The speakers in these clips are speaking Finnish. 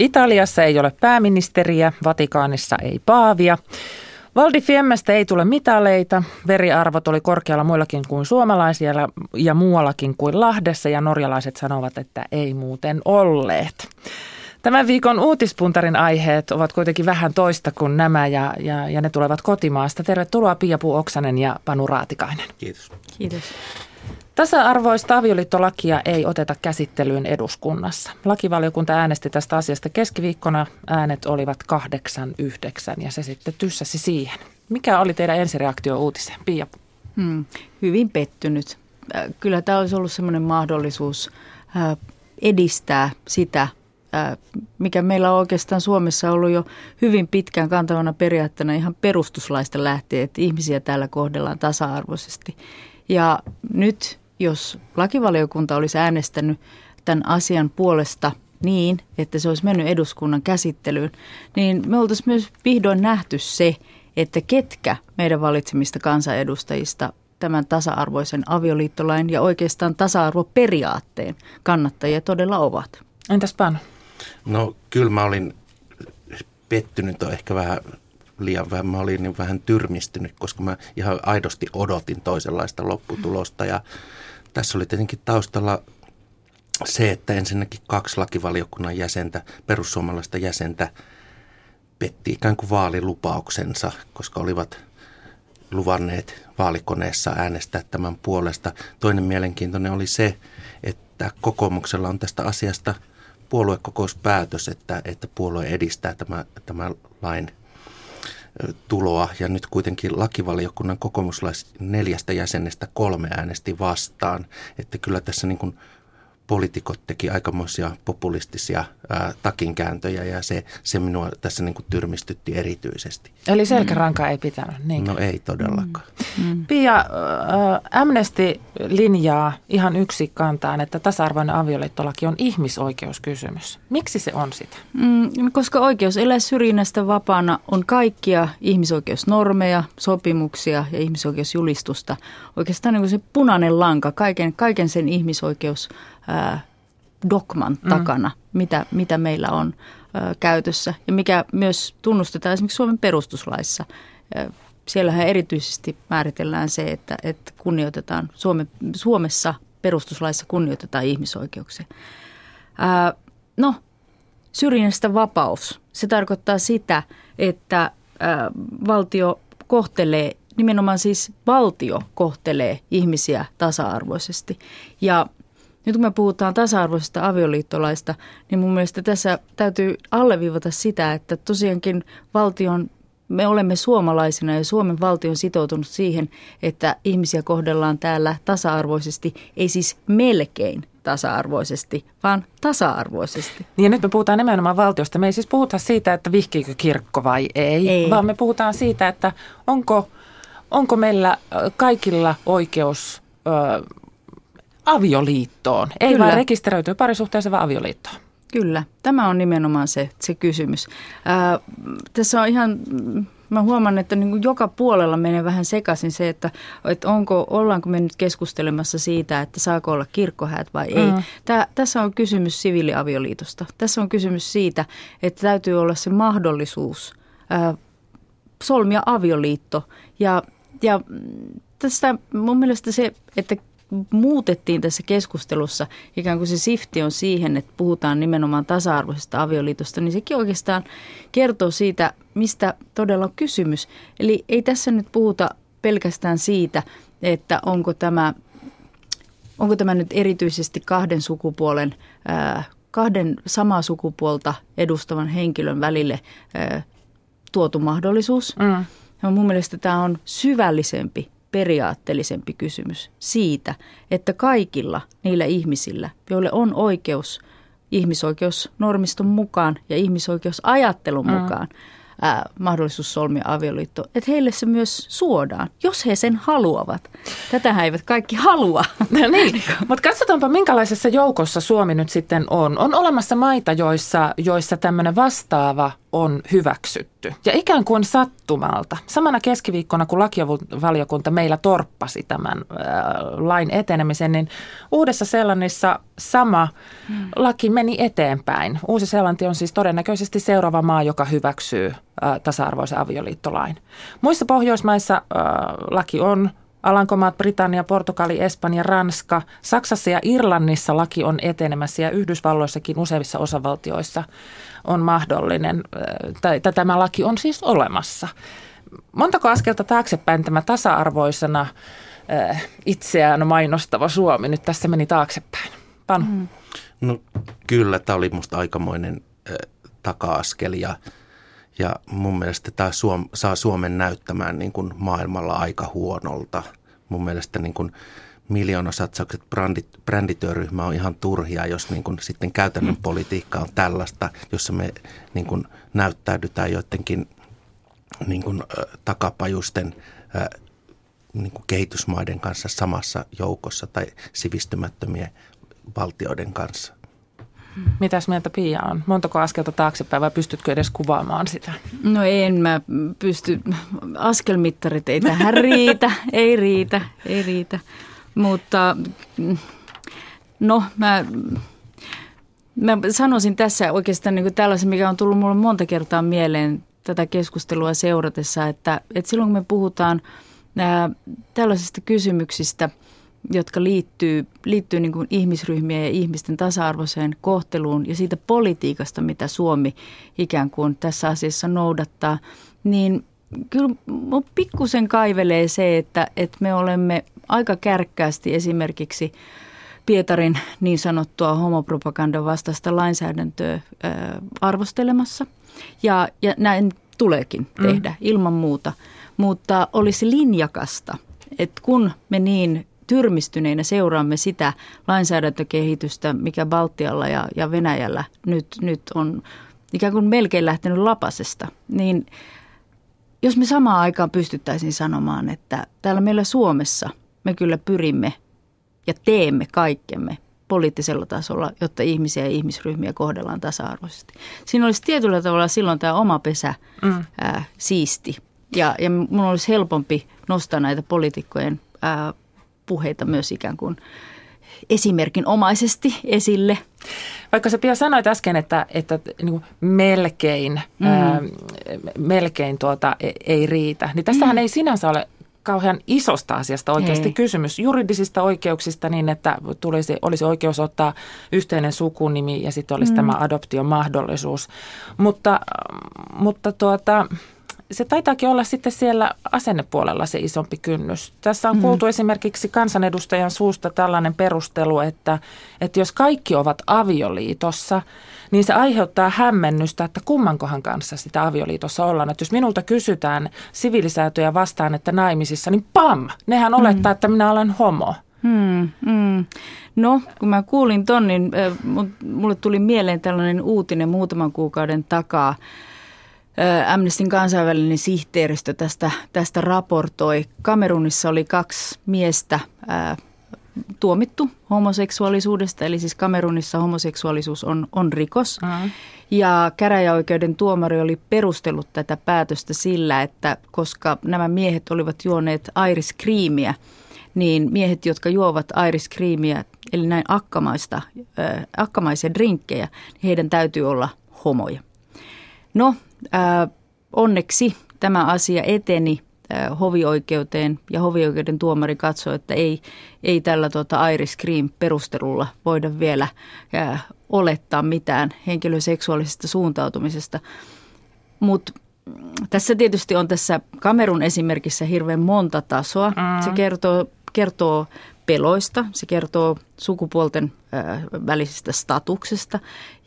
Italiassa ei ole pääministeriä, Vatikaanissa ei paavia. Valdi Fiemmestä ei tule mitaleita. Veriarvot oli korkealla muillakin kuin suomalaisia ja muuallakin kuin Lahdessa ja norjalaiset sanovat, että ei muuten olleet. Tämän viikon uutispuntarin aiheet ovat kuitenkin vähän toista kuin nämä ja, ja, ja ne tulevat kotimaasta. Tervetuloa Pia Puu Oksanen ja Panu Raatikainen. Kiitos. Kiitos. Tasa-arvoista avioliittolakia ei oteta käsittelyyn eduskunnassa. Lakivaliokunta äänesti tästä asiasta keskiviikkona. Äänet olivat 8-9 ja se sitten tyssäsi siihen. Mikä oli teidän ensireaktio uutiseen, Pia? Hmm, hyvin pettynyt. Äh, kyllä tämä olisi ollut sellainen mahdollisuus äh, edistää sitä, äh, mikä meillä on oikeastaan Suomessa ollut jo hyvin pitkään kantavana periaatteena ihan perustuslaista lähtien, että ihmisiä täällä kohdellaan tasa-arvoisesti. Ja nyt jos lakivaliokunta olisi äänestänyt tämän asian puolesta niin, että se olisi mennyt eduskunnan käsittelyyn, niin me oltaisiin myös vihdoin nähty se, että ketkä meidän valitsemista kansanedustajista tämän tasa-arvoisen avioliittolain ja oikeastaan tasa-arvoperiaatteen kannattajia todella ovat. Entäs Panu? No kyllä mä olin pettynyt on ehkä vähän liian vähän. Mä olin niin vähän tyrmistynyt, koska mä ihan aidosti odotin toisenlaista lopputulosta ja tässä oli tietenkin taustalla se, että ensinnäkin kaksi lakivaliokunnan jäsentä, perussuomalaista jäsentä, petti ikään kuin vaalilupauksensa, koska olivat luvanneet vaalikoneessa äänestää tämän puolesta. Toinen mielenkiintoinen oli se, että kokoomuksella on tästä asiasta puoluekokouspäätös, että, että puolue edistää tämän, tämän lain tuloa ja nyt kuitenkin lakivaliokunnan kokoomuslais neljästä jäsenestä kolme äänesti vastaan. Että kyllä tässä niin kuin poliitikot teki aikamoisia populistisia ää, takinkääntöjä ja se, se minua tässä niin kuin tyrmistytti erityisesti. Eli selkäranka mm. ei pitänyt, niin? No ei todellakaan. Mm. mm. Pia, äh, Amnesty linjaa ihan yksi kantaan, että tasa-arvoinen avioliittolaki on ihmisoikeuskysymys. Miksi se on sitä? Mm, koska oikeus elää syrjinnästä vapaana on kaikkia ihmisoikeusnormeja, sopimuksia ja ihmisoikeusjulistusta. Oikeastaan niin kuin se punainen lanka, kaiken, kaiken sen ihmisoikeus ää, dogman mm. takana, mitä, mitä meillä on ää, käytössä ja mikä myös tunnustetaan esimerkiksi Suomen perustuslaissa. Ää, siellähän erityisesti määritellään se, että, että kunnioitetaan Suome, Suomessa perustuslaissa kunnioitetaan ihmisoikeuksia. Ää, no, syrjinnästä vapaus. Se tarkoittaa sitä, että ää, valtio kohtelee nimenomaan siis valtio kohtelee ihmisiä tasa-arvoisesti. Ja nyt kun me puhutaan tasa-arvoisesta avioliittolaista, niin mun mielestä tässä täytyy alleviivata sitä, että tosiaankin valtion me olemme suomalaisina ja Suomen valtio on sitoutunut siihen, että ihmisiä kohdellaan täällä tasa-arvoisesti, ei siis melkein tasa-arvoisesti, vaan tasa-arvoisesti. Niin ja nyt me puhutaan nimenomaan valtiosta. Me ei siis puhuta siitä, että vihkiikö kirkko vai ei, ei. vaan me puhutaan siitä, että onko, onko meillä kaikilla oikeus avioliittoon. Ei Kyllä. vain rekisteröityy parisuhteeseen, vaan avioliittoon. Kyllä, tämä on nimenomaan se, se kysymys. Ää, tässä on ihan, mä huomaan, että niin kuin joka puolella menee vähän sekaisin se, että, että onko, ollaanko me nyt keskustelemassa siitä, että saako olla kirkkohäät vai ei. Mm. Tää, tässä on kysymys siviiliavioliitosta. Tässä on kysymys siitä, että täytyy olla se mahdollisuus ää, solmia avioliitto. Ja, ja tästä mun mielestä se, että muutettiin tässä keskustelussa, ikään kuin se sifti on siihen, että puhutaan nimenomaan tasa-arvoisesta avioliitosta, niin sekin oikeastaan kertoo siitä, mistä todella on kysymys. Eli ei tässä nyt puhuta pelkästään siitä, että onko tämä, onko tämä nyt erityisesti kahden sukupuolen, kahden samaa sukupuolta edustavan henkilön välille tuotu mahdollisuus. Mm. Ja mun mielestä tämä on syvällisempi periaatteellisempi kysymys siitä, että kaikilla niillä ihmisillä, joille on oikeus ihmisoikeusnormiston mukaan ja ihmisoikeusajattelun mm. Ää, mahdollisuus solmia avioliitto, että heille se myös suodaan, jos he sen haluavat. Tätähän eivät kaikki halua. No niin, mutta katsotaanpa minkälaisessa joukossa Suomi nyt sitten on. On olemassa maita, joissa, joissa tämmöinen vastaava on hyväksytty. Ja ikään kuin sattumalta, samana keskiviikkona kun lakivaliokunta meillä torppasi tämän äh, lain etenemisen, niin Uudessa Seelannissa sama hmm. laki meni eteenpäin. Uusi-Seelanti on siis todennäköisesti seuraava maa, joka hyväksyy tasa-arvoisen avioliittolain. Muissa Pohjoismaissa äh, laki on Alankomaat, Britannia, Portugali, Espanja, Ranska, Saksassa ja Irlannissa laki on etenemässä ja Yhdysvalloissakin useimmissa osavaltioissa on mahdollinen, tai, tai tämä laki on siis olemassa. Montako askelta taaksepäin tämä tasa-arvoisena itseään mainostava Suomi nyt tässä meni taaksepäin? Panu? Mm. No kyllä, tämä oli minusta aikamoinen äh, taka-askel ja, ja mun mielestä tämä Suom, saa Suomen näyttämään niin kuin maailmalla aika huonolta. Mun mielestä niin kuin, miljoonasatsaukset brändit, brändityöryhmä on ihan turhia, jos niin kuin sitten käytännön mm. politiikka on tällaista, jossa me niin kuin näyttäydytään joidenkin niin kuin, äh, takapajusten äh, niin kuin kehitysmaiden kanssa samassa joukossa tai sivistymättömien valtioiden kanssa. Mitäs mieltä Pia on? Montako askelta taaksepäin vai pystytkö edes kuvaamaan sitä? No en mä pysty. Askelmittarit ei tähän riitä, ei riitä, ei riitä. Mutta no mä, mä sanoisin tässä oikeastaan niin tällaisen, mikä on tullut mulle monta kertaa mieleen tätä keskustelua seuratessa, että, että silloin kun me puhutaan ää, tällaisista kysymyksistä, jotka liittyy, liittyy niin kuin ihmisryhmien ja ihmisten tasa-arvoiseen kohteluun ja siitä politiikasta, mitä Suomi ikään kuin tässä asiassa noudattaa, niin kyllä pikkusen kaivelee se, että, että me olemme aika kärkkäästi esimerkiksi Pietarin niin sanottua homopropagandan vastaista lainsäädäntöä ää, arvostelemassa. Ja, ja näin tuleekin mm. tehdä mm. ilman muuta. Mutta olisi linjakasta, että kun me niin tyrmistyneinä seuraamme sitä lainsäädäntökehitystä, mikä Baltialla ja, ja Venäjällä nyt, nyt on ikään kuin melkein lähtenyt lapasesta, niin jos me samaan aikaan pystyttäisiin sanomaan, että täällä meillä Suomessa – me kyllä pyrimme ja teemme kaikkemme poliittisella tasolla, jotta ihmisiä ja ihmisryhmiä kohdellaan tasa-arvoisesti. Siinä olisi tietyllä tavalla silloin tämä oma pesä mm. ää, siisti. Ja, ja mun olisi helpompi nostaa näitä poliitikkojen ää, puheita myös ikään kuin esimerkinomaisesti esille. Vaikka sä pian sanoit äsken, että, että niin kuin melkein, mm. ää, melkein tuota, ei, ei riitä, niin tässähän mm. ei sinänsä ole kauhean isosta asiasta oikeasti Ei. kysymys. Juridisista oikeuksista niin, että tulisi, olisi oikeus ottaa yhteinen sukunimi ja sitten olisi mm. tämä adoption mahdollisuus. Mutta, mutta tuota, se taitaakin olla sitten siellä asennepuolella se isompi kynnys. Tässä on mm. kuultu esimerkiksi kansanedustajan suusta tällainen perustelu, että, että jos kaikki ovat avioliitossa – niin se aiheuttaa hämmennystä, että kummankohan kanssa sitä avioliitossa ollaan. Että jos minulta kysytään sivilisäätöjä vastaan, että naimisissa, niin pam, nehän olettaa, mm. että minä olen homo. Hmm, hmm. No, kun mä kuulin ton, niin mulle tuli mieleen tällainen uutinen muutaman kuukauden takaa. Amnestin kansainvälinen sihteeristö tästä, tästä raportoi. Kamerunissa oli kaksi miestä tuomittu homoseksuaalisuudesta, eli siis Kamerunissa homoseksuaalisuus on, on rikos. Mm. Ja käräjäoikeuden tuomari oli perustellut tätä päätöstä sillä, että koska nämä miehet olivat juoneet kriimiä, niin miehet, jotka juovat kriimiä, eli näin akkamaista, äh, akkamaisia drinkkejä, heidän täytyy olla homoja. No, äh, onneksi tämä asia eteni hovioikeuteen ja hovioikeuden tuomari katsoi, että ei, ei tällä tuota Iris Cream perustelulla voida vielä ää, olettaa mitään henkilön seksuaalisesta suuntautumisesta. Mutta tässä tietysti on tässä Kamerun esimerkissä hirveän monta tasoa. Mm. Se kertoo, kertoo peloista, se kertoo sukupuolten ää, välisestä statuksesta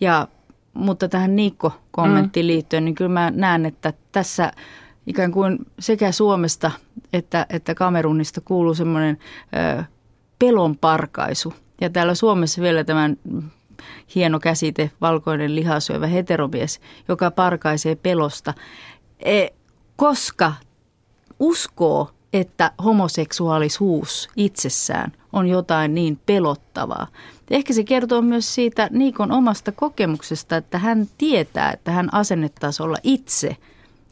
ja mutta tähän Niikko-kommenttiin mm. liittyen, niin kyllä mä näen, että tässä ikään kuin sekä Suomesta että, että Kamerunista kuuluu semmoinen pelon parkaisu. Ja täällä Suomessa vielä tämän hieno käsite, valkoinen lihasyövä heteromies, joka parkaisee pelosta, e, koska uskoo, että homoseksuaalisuus itsessään on jotain niin pelottavaa. Ehkä se kertoo myös siitä Niikon omasta kokemuksesta, että hän tietää, että hän asennetasolla itse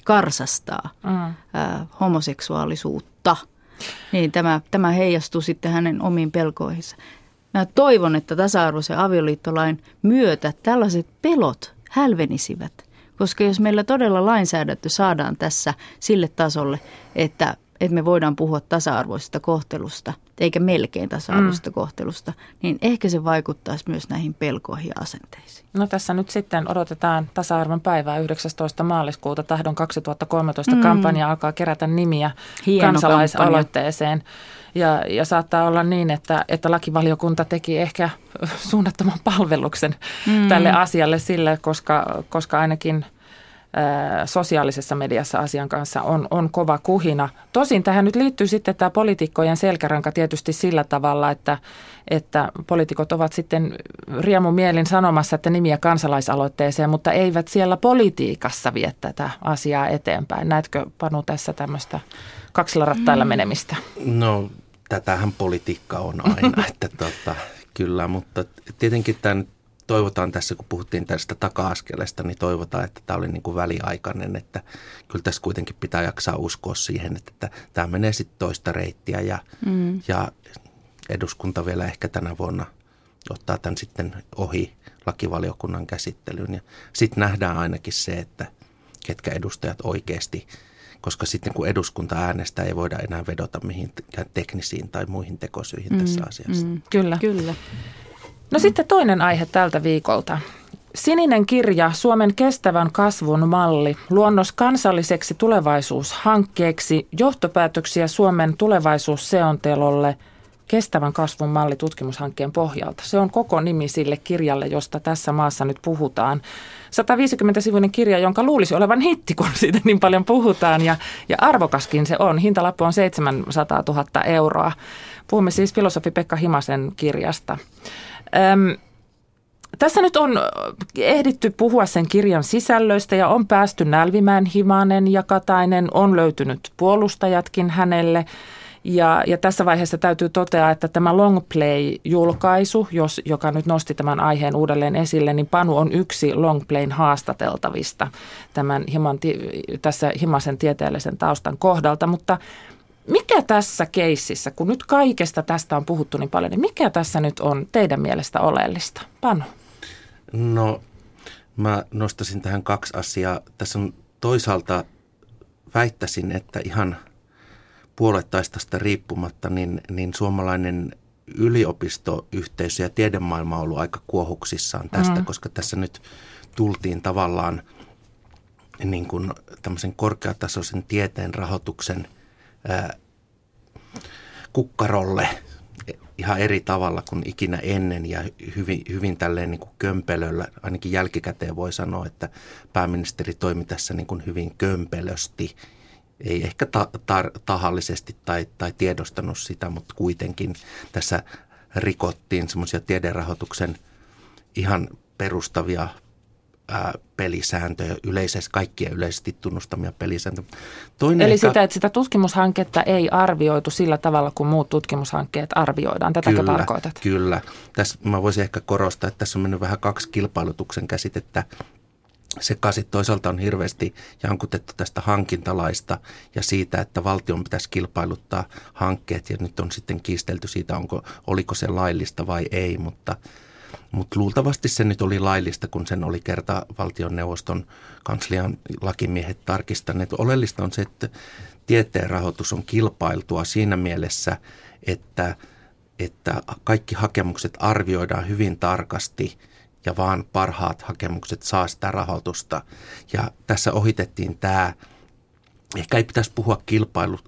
karsastaa mm. ää, homoseksuaalisuutta. Niin tämä, tämä heijastuu sitten hänen omiin pelkoihinsa. Mä toivon, että tasa-arvoisen avioliittolain myötä tällaiset pelot hälvenisivät. Koska jos meillä todella lainsäädäntö saadaan tässä sille tasolle, että että me voidaan puhua tasa-arvoisesta kohtelusta, eikä melkein tasa-arvoisesta mm. kohtelusta, niin ehkä se vaikuttaisi myös näihin pelkoihin ja asenteisiin. No tässä nyt sitten odotetaan tasa-arvon päivää 19. maaliskuuta. Tahdon 2013 mm. kampanja alkaa kerätä nimiä Hieno kansalaisaloitteeseen. Kampanja. Ja, ja saattaa olla niin, että, että lakivaliokunta teki ehkä suunnattoman palveluksen mm. tälle asialle sille, koska, koska ainakin – sosiaalisessa mediassa asian kanssa on, on kova kuhina. Tosin tähän nyt liittyy sitten tämä poliitikkojen selkäranka tietysti sillä tavalla, että, että poliitikot ovat sitten riemumielin sanomassa, että nimiä kansalaisaloitteeseen, mutta eivät siellä politiikassa vie tätä asiaa eteenpäin. Näetkö Panu tässä tämmöistä kaksilla rattailla mm. menemistä? No tätähän politiikka on aina, että tota, kyllä, mutta tietenkin tämän toivotaan tässä, kun puhuttiin tästä taka-askeleesta, niin toivotaan, että tämä oli niin kuin väliaikainen, että kyllä tässä kuitenkin pitää jaksaa uskoa siihen, että tämä menee sitten toista reittiä ja, mm. ja eduskunta vielä ehkä tänä vuonna ottaa tämän sitten ohi lakivaliokunnan käsittelyyn ja sitten nähdään ainakin se, että ketkä edustajat oikeasti koska sitten kun eduskunta äänestää, ei voida enää vedota mihinkään teknisiin tai muihin tekosyihin mm, tässä asiassa. Mm, kyllä. kyllä. No sitten toinen aihe tältä viikolta. Sininen kirja Suomen kestävän kasvun malli, luonnos kansalliseksi tulevaisuushankkeeksi, johtopäätöksiä Suomen tulevaisuusseontelolle kestävän kasvun malli tutkimushankkeen pohjalta. Se on koko nimi sille kirjalle, josta tässä maassa nyt puhutaan. 150-sivuinen kirja, jonka luulisi olevan hitti, kun siitä niin paljon puhutaan ja, ja arvokaskin se on. Hintalappu on 700 000 euroa. Puhumme siis filosofi Pekka Himasen kirjasta. Öm, tässä nyt on ehditty puhua sen kirjan sisällöistä ja on päästy Nälvimään, Himanen ja Katainen, on löytynyt puolustajatkin hänelle. Ja, ja tässä vaiheessa täytyy totea, että tämä Longplay-julkaisu, jos, joka nyt nosti tämän aiheen uudelleen esille, niin Panu on yksi Longplayn haastateltavista tämän Himan, tässä Himasen tieteellisen taustan kohdalta. Mutta mikä tässä keississä, kun nyt kaikesta tästä on puhuttu niin paljon, niin mikä tässä nyt on teidän mielestä oleellista? Pano. No, mä nostasin tähän kaksi asiaa. Tässä on toisaalta väittäisin, että ihan puolettaistasta riippumatta, niin, niin suomalainen yliopistoyhteisö ja tiedemaailma on ollut aika kuohuksissaan tästä, mm. koska tässä nyt tultiin tavallaan niin kuin tämmöisen korkeatasoisen tieteen rahoituksen – kukkarolle ihan eri tavalla kuin ikinä ennen ja hyvin, hyvin tälleen niin kuin kömpelöllä, ainakin jälkikäteen voi sanoa, että pääministeri toimi tässä niin kuin hyvin kömpelösti. Ei ehkä ta- ta- tahallisesti tai, tai tiedostanut sitä, mutta kuitenkin tässä rikottiin semmoisia tiederahoituksen ihan perustavia ää, pelisääntöjä, yleisesti, kaikkia yleisesti tunnustamia pelisääntöjä. Toinen Eli ehkä, sitä, että sitä tutkimushanketta ei arvioitu sillä tavalla, kuin muut tutkimushankkeet arvioidaan. Tätäkö kyllä, tarkoitat? Kyllä. Tässä mä voisin ehkä korostaa, että tässä on mennyt vähän kaksi kilpailutuksen käsitettä sekaisin. Toisaalta on hirveästi jankutettu tästä hankintalaista ja siitä, että valtion pitäisi kilpailuttaa hankkeet ja nyt on sitten kiistelty siitä, onko, oliko se laillista vai ei, mutta – mutta luultavasti se nyt oli laillista, kun sen oli kerta valtioneuvoston kanslian lakimiehet tarkistaneet. Oleellista on se, että tieteen rahoitus on kilpailtua siinä mielessä, että, että kaikki hakemukset arvioidaan hyvin tarkasti ja vaan parhaat hakemukset saa sitä rahoitusta. Ja tässä ohitettiin tämä, ehkä ei pitäisi puhua kilpailu,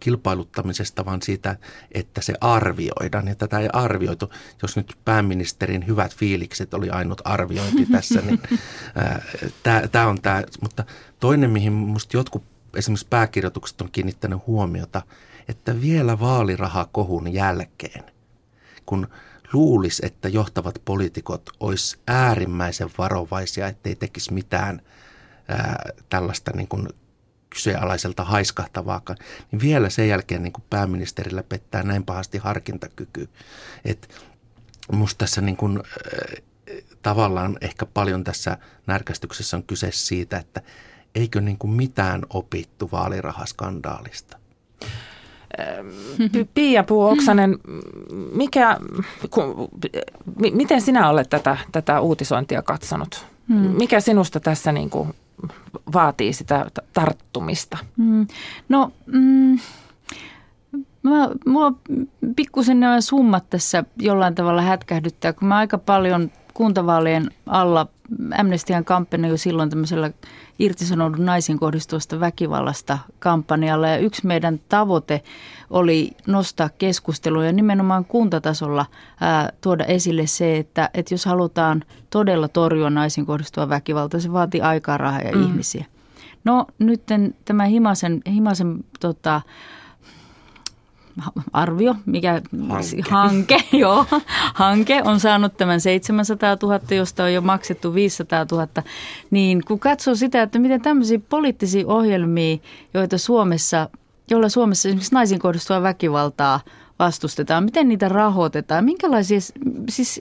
kilpailuttamisesta, vaan siitä, että se arvioidaan. Ja tätä ei arvioitu. Jos nyt pääministerin hyvät fiilikset oli ainut arviointi tässä, niin tämä on tämä. Mutta toinen, mihin minusta jotkut esimerkiksi pääkirjoitukset on kiinnittänyt huomiota, että vielä vaalirahakohun jälkeen, kun luulisi, että johtavat poliitikot olisi äärimmäisen varovaisia, ettei tekisi mitään ää, tällaista niin kuin kyseenalaiselta haiskahtavaakaan, niin vielä sen jälkeen niin kuin pääministerillä pettää näin pahasti harkintakyky. Että musta tässä niin kuin, äh, tavallaan ehkä paljon tässä närkästyksessä on kyse siitä, että eikö niin kuin mitään opittu vaalirahaskandaalista. Pia Puu-Oksanen, mikä, ku, miten sinä olet tätä, tätä uutisointia katsonut? Hmm. Mikä sinusta tässä niin kuin vaatii sitä tarttumista? Hmm. No, mm, mä, mua pikkusen nämä summat tässä jollain tavalla hätkähdyttää, kun mä aika paljon kuntavaalien alla Amnestian kampanja jo silloin tämmöisellä irtisanoudun naisiin kohdistuvasta väkivallasta kampanjalla. Ja yksi meidän tavoite oli nostaa keskustelua ja nimenomaan kuntatasolla ää, tuoda esille se, että, että jos halutaan todella torjua naisiin kohdistuvaa väkivaltaa, se vaatii aikaa, rahaa ja mm. ihmisiä. No nyt tämä Himasen, Himasen tota, arvio, mikä hanke. hanke, joo, hanke on saanut tämän 700 000, josta on jo maksettu 500 000, niin kun katsoo sitä, että miten tämmöisiä poliittisia ohjelmia, joita Suomessa, joilla Suomessa esimerkiksi naisiin kohdistuvaa väkivaltaa vastustetaan, miten niitä rahoitetaan, minkälaisia, siis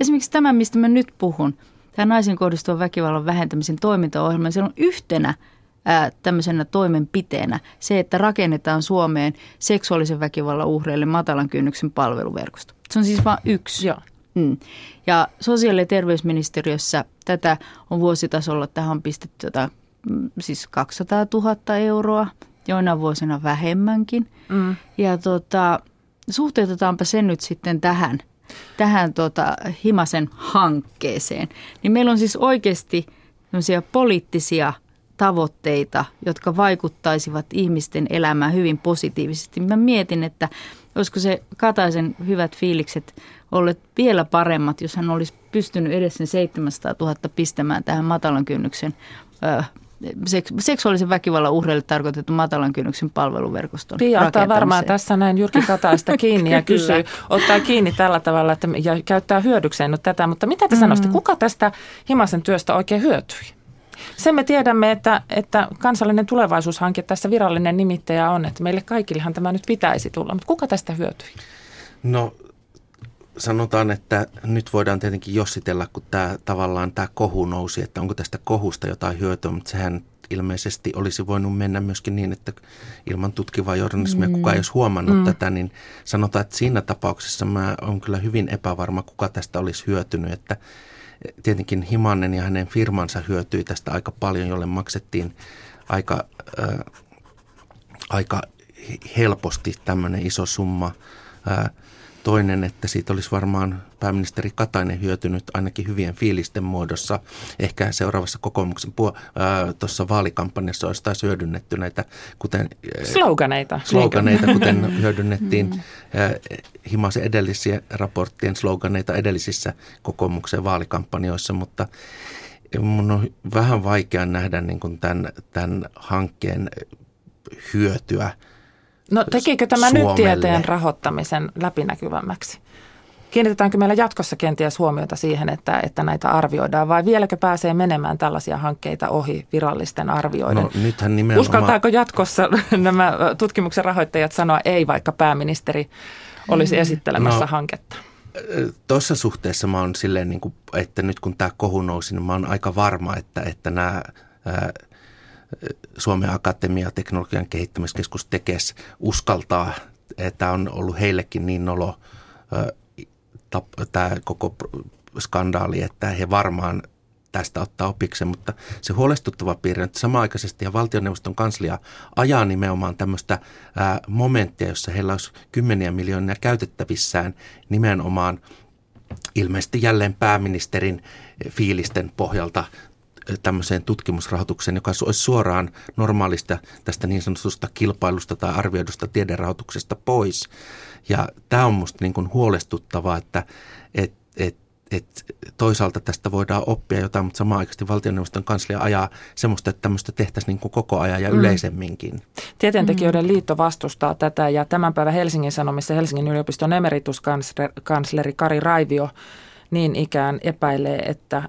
esimerkiksi tämä, mistä mä nyt puhun, tämä naisiin kohdistuvan väkivallan vähentämisen toimintaohjelma, se on yhtenä – ää, tämmöisenä toimenpiteenä se, että rakennetaan Suomeen seksuaalisen väkivallan uhreille matalan kynnyksen palveluverkosto. Se on siis vain yksi. Joo. Mm. Ja sosiaali- ja terveysministeriössä tätä on vuositasolla, tähän on pistetty jota, mm, siis 200 000 euroa, joina vuosina vähemmänkin. Mm. Ja tota, suhteutetaanpa sen nyt sitten tähän, tähän tota, Himasen hankkeeseen. Niin meillä on siis oikeasti poliittisia – tavoitteita, jotka vaikuttaisivat ihmisten elämään hyvin positiivisesti. Mä mietin, että olisiko se Kataisen hyvät fiilikset olleet vielä paremmat, jos hän olisi pystynyt edes sen 700 000 pistämään tähän matalan kynnyksen seksuaalisen väkivallan uhreille tarkoitettu matalan kynnyksen palveluverkoston Pia ottaa varmaan tässä näin Jyrki Kataista kiinni ja kysyy, ottaa kiinni tällä tavalla että, ja käyttää hyödykseen nyt tätä. Mutta mitä te mm. sanoisitte, kuka tästä Himasen työstä oikein hyötyi? Sen me tiedämme, että, että kansallinen tulevaisuushanke tässä virallinen nimittäjä on, että meille kaikillehan tämä nyt pitäisi tulla, mutta kuka tästä hyötyi? No sanotaan, että nyt voidaan tietenkin jossitella, kun tämä tavallaan tämä kohu nousi, että onko tästä kohusta jotain hyötyä, mutta sehän ilmeisesti olisi voinut mennä myöskin niin, että ilman tutkivaa journalismia mm. kukaan ei olisi huomannut mm. tätä, niin sanotaan, että siinä tapauksessa mä olen kyllä hyvin epävarma, kuka tästä olisi hyötynyt, että tietenkin Himanen ja hänen firmansa hyötyi tästä aika paljon, jolle maksettiin aika, äh, aika helposti tämmöinen iso summa. Äh, Toinen, että siitä olisi varmaan pääministeri Katainen hyötynyt ainakin hyvien fiilisten muodossa. Ehkä seuraavassa kokoomuksen puo- tuossa vaalikampanjassa olisi taas hyödynnetty näitä, kuten... Sloganeita. Sloganeita, kuten hyödynnettiin mm. Himasen edellisiä raporttien sloganeita edellisissä kokoomuksen vaalikampanjoissa, mutta mun on vähän vaikea nähdä niin kuin tämän, tämän hankkeen hyötyä – No tekikö tämä Suomelle. nyt tieteen rahoittamisen läpinäkyvämmäksi? Kiinnitetäänkö meillä jatkossa kenties huomiota siihen, että, että näitä arvioidaan vai vieläkö pääsee menemään tällaisia hankkeita ohi virallisten arvioiden? No, nythän nimenomaan... Uskaltaako jatkossa nämä tutkimuksen rahoittajat sanoa ei, vaikka pääministeri olisi esittelemässä no, hanketta? Tuossa suhteessa mä oon silleen, niin kuin, että nyt kun tämä kohu nousi, niin mä oon aika varma, että, että nämä Suomen Akatemia teknologian kehittämiskeskus TEKES uskaltaa, että on ollut heillekin niin nolo tämä koko skandaali, että he varmaan tästä ottaa opiksen, mutta se huolestuttava piirre on, että samaaikaisesti ja valtioneuvoston kanslia ajaa nimenomaan tämmöistä momenttia, jossa heillä olisi kymmeniä miljoonia käytettävissään nimenomaan ilmeisesti jälleen pääministerin fiilisten pohjalta tämmöiseen tutkimusrahoitukseen, joka olisi suoraan normaalista tästä niin sanotusta kilpailusta tai arvioidusta tiederahoituksesta pois. Ja tämä on minusta niin kuin huolestuttavaa, että et, et, et toisaalta tästä voidaan oppia jotain, mutta samaan aikaan valtioneuvoston kanslia ajaa semmoista, että tämmöistä tehtäisiin niin kuin koko ajan ja mm. yleisemminkin. Tieteentekijöiden mm. liitto vastustaa tätä ja tämän päivän Helsingin Sanomissa Helsingin yliopiston emerituskansleri Kari Raivio niin ikään epäilee, että,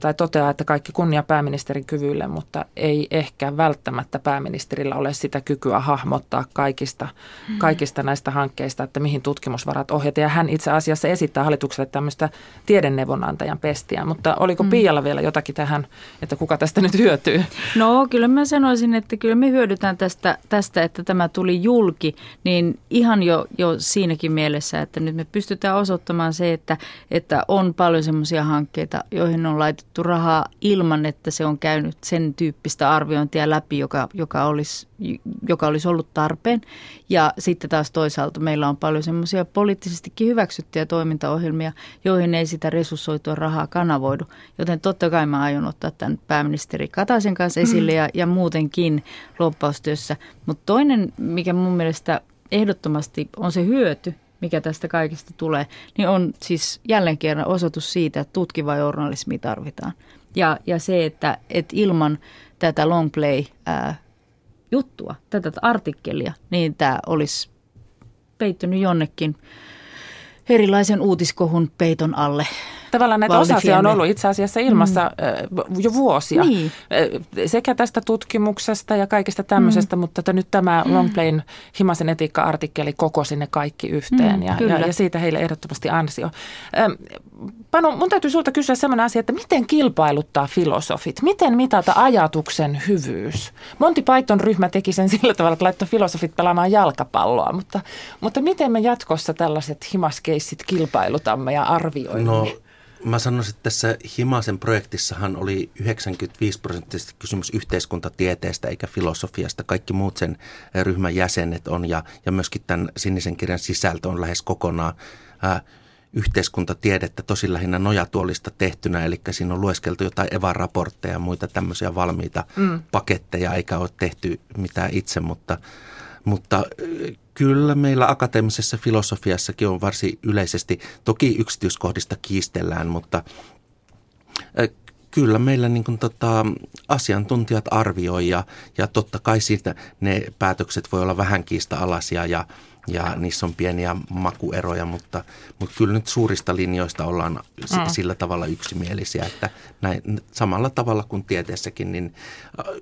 tai toteaa, että kaikki kunnia pääministerin kyvylle, mutta ei ehkä välttämättä pääministerillä ole sitä kykyä hahmottaa kaikista, mm. kaikista näistä hankkeista, että mihin tutkimusvarat ohjata. Ja hän itse asiassa esittää hallitukselle tämmöistä tiedenneuvonantajan pestiä, mutta oliko mm. Pialla vielä jotakin tähän, että kuka tästä nyt hyötyy? No kyllä mä sanoisin, että kyllä me hyödytään tästä, tästä että tämä tuli julki, niin ihan jo, jo siinäkin mielessä, että nyt me pystytään osoittamaan se, että, että on paljon semmoisia hankkeita, joihin on laitettu rahaa ilman, että se on käynyt sen tyyppistä arviointia läpi, joka, joka, olisi, joka olisi ollut tarpeen. Ja sitten taas toisaalta meillä on paljon semmoisia poliittisestikin hyväksyttyjä toimintaohjelmia, joihin ei sitä resurssoitua rahaa kanavoidu. Joten totta kai mä aion ottaa tämän pääministeri Kataisen kanssa esille ja, ja muutenkin loppaustyössä. Mutta toinen, mikä mun mielestä ehdottomasti on se hyöty, mikä tästä kaikesta tulee, niin on siis jälleen kerran osoitus siitä, että tutkiva journalismi tarvitaan. Ja, ja se, että, että ilman tätä long play ää, juttua, tätä artikkelia, niin tämä olisi peittynyt jonnekin erilaisen uutiskohun peiton alle. Tavallaan näitä osasia on ollut itse asiassa ilmassa mm. jo vuosia. Niin. Sekä tästä tutkimuksesta ja kaikesta tämmöisestä, mm. mutta nyt tämä mm. Longplayn Himasen etiikka-artikkeli kokosi ne kaikki yhteen mm, ja, ja, ja siitä heille ehdottomasti ansio. Panu, mun täytyy sulta kysyä sellainen asia, että miten kilpailuttaa filosofit? Miten mitata ajatuksen hyvyys? Monty Python ryhmä teki sen sillä tavalla, että laittoi filosofit pelaamaan jalkapalloa, mutta, mutta miten me jatkossa tällaiset himaskeissit kilpailutamme ja arvioimme? No Mä sanoisin, että tässä Himasen projektissahan oli 95 prosenttisesti kysymys yhteiskuntatieteestä eikä filosofiasta. Kaikki muut sen ryhmän jäsenet on ja, ja myöskin tämän sinisen kirjan sisältö on lähes kokonaan ää, yhteiskuntatiedettä tosi lähinnä nojatuolista tehtynä, eli siinä on lueskeltu jotain EVA-raportteja ja muita tämmöisiä valmiita mm. paketteja, eikä ole tehty mitään itse, mutta, mutta Kyllä meillä akateemisessa filosofiassakin on varsin yleisesti, toki yksityiskohdista kiistellään, mutta kyllä meillä niin kuin tota, asiantuntijat arvioi ja, ja totta kai siitä ne päätökset voi olla vähän kiista-alaisia ja, ja niissä on pieniä makueroja, mutta, mutta kyllä nyt suurista linjoista ollaan mm. sillä tavalla yksimielisiä, että näin, samalla tavalla kuin tieteessäkin, niin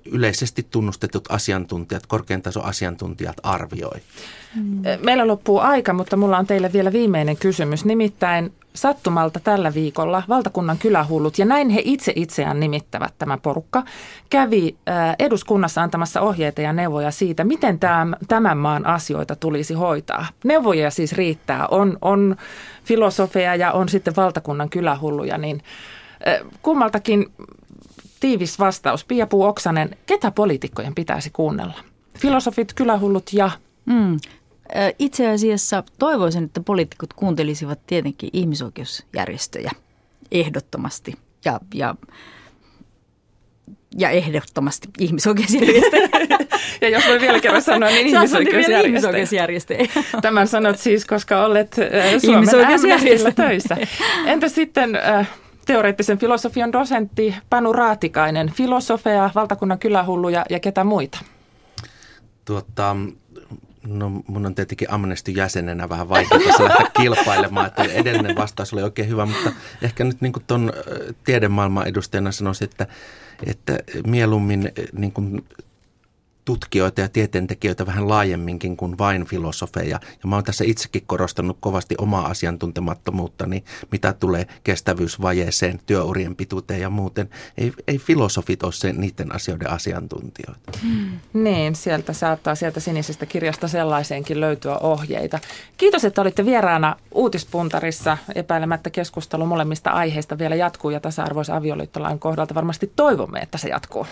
yleisesti tunnustetut asiantuntijat, korkean tason asiantuntijat arvioi. Mm. Meillä loppuu aika, mutta mulla on teille vielä viimeinen kysymys. Nimittäin sattumalta tällä viikolla valtakunnan kylähullut, ja näin he itse itseään nimittävät tämä porukka, kävi eduskunnassa antamassa ohjeita ja neuvoja siitä, miten tämän maan asioita tulisi hoitaa. Neuvoja siis riittää. On, on filosofeja ja on sitten valtakunnan kylähulluja, niin kummaltakin tiivis vastaus. Pia Puu Oksanen, ketä poliitikkojen pitäisi kuunnella? Filosofit, kylähullut ja... Mm. Itse asiassa toivoisin, että poliitikot kuuntelisivat tietenkin ihmisoikeusjärjestöjä ehdottomasti ja, ja ja ehdottomasti ihmisoikeusjärjestöjä. ja jos voi vielä kerran sanoa, niin ihmisoikeusjärjestöjä. ihmisoikeusjärjestöjä. Tämän sanot siis, koska olet Suomen töissä. Entä sitten äh, teoreettisen filosofian dosentti Panu Raatikainen, filosofeja, valtakunnan kylähulluja ja ketä muita? Tuota, No mun on tietenkin Amnesty jäsenenä vähän vaikea lähteä kilpailemaan, että edellinen vastaus oli oikein hyvä, mutta ehkä nyt niin tuon tiedemaailman edustajana sanoisin, että, että mieluummin niin kuin tutkijoita ja tieteentekijöitä vähän laajemminkin kuin vain filosofeja. Ja mä oon tässä itsekin korostanut kovasti omaa asiantuntemattomuuttani, mitä tulee kestävyysvajeeseen, työurien pituuteen ja muuten. Ei, ei filosofit ole se, niiden asioiden asiantuntijoita. Hmm. Niin, sieltä saattaa sieltä sinisestä kirjasta sellaiseenkin löytyä ohjeita. Kiitos, että olitte vieraana Uutispuntarissa. Epäilemättä keskustelu molemmista aiheista vielä jatkuu ja tasa-arvoisen avioliittolain kohdalta varmasti toivomme, että se jatkuu.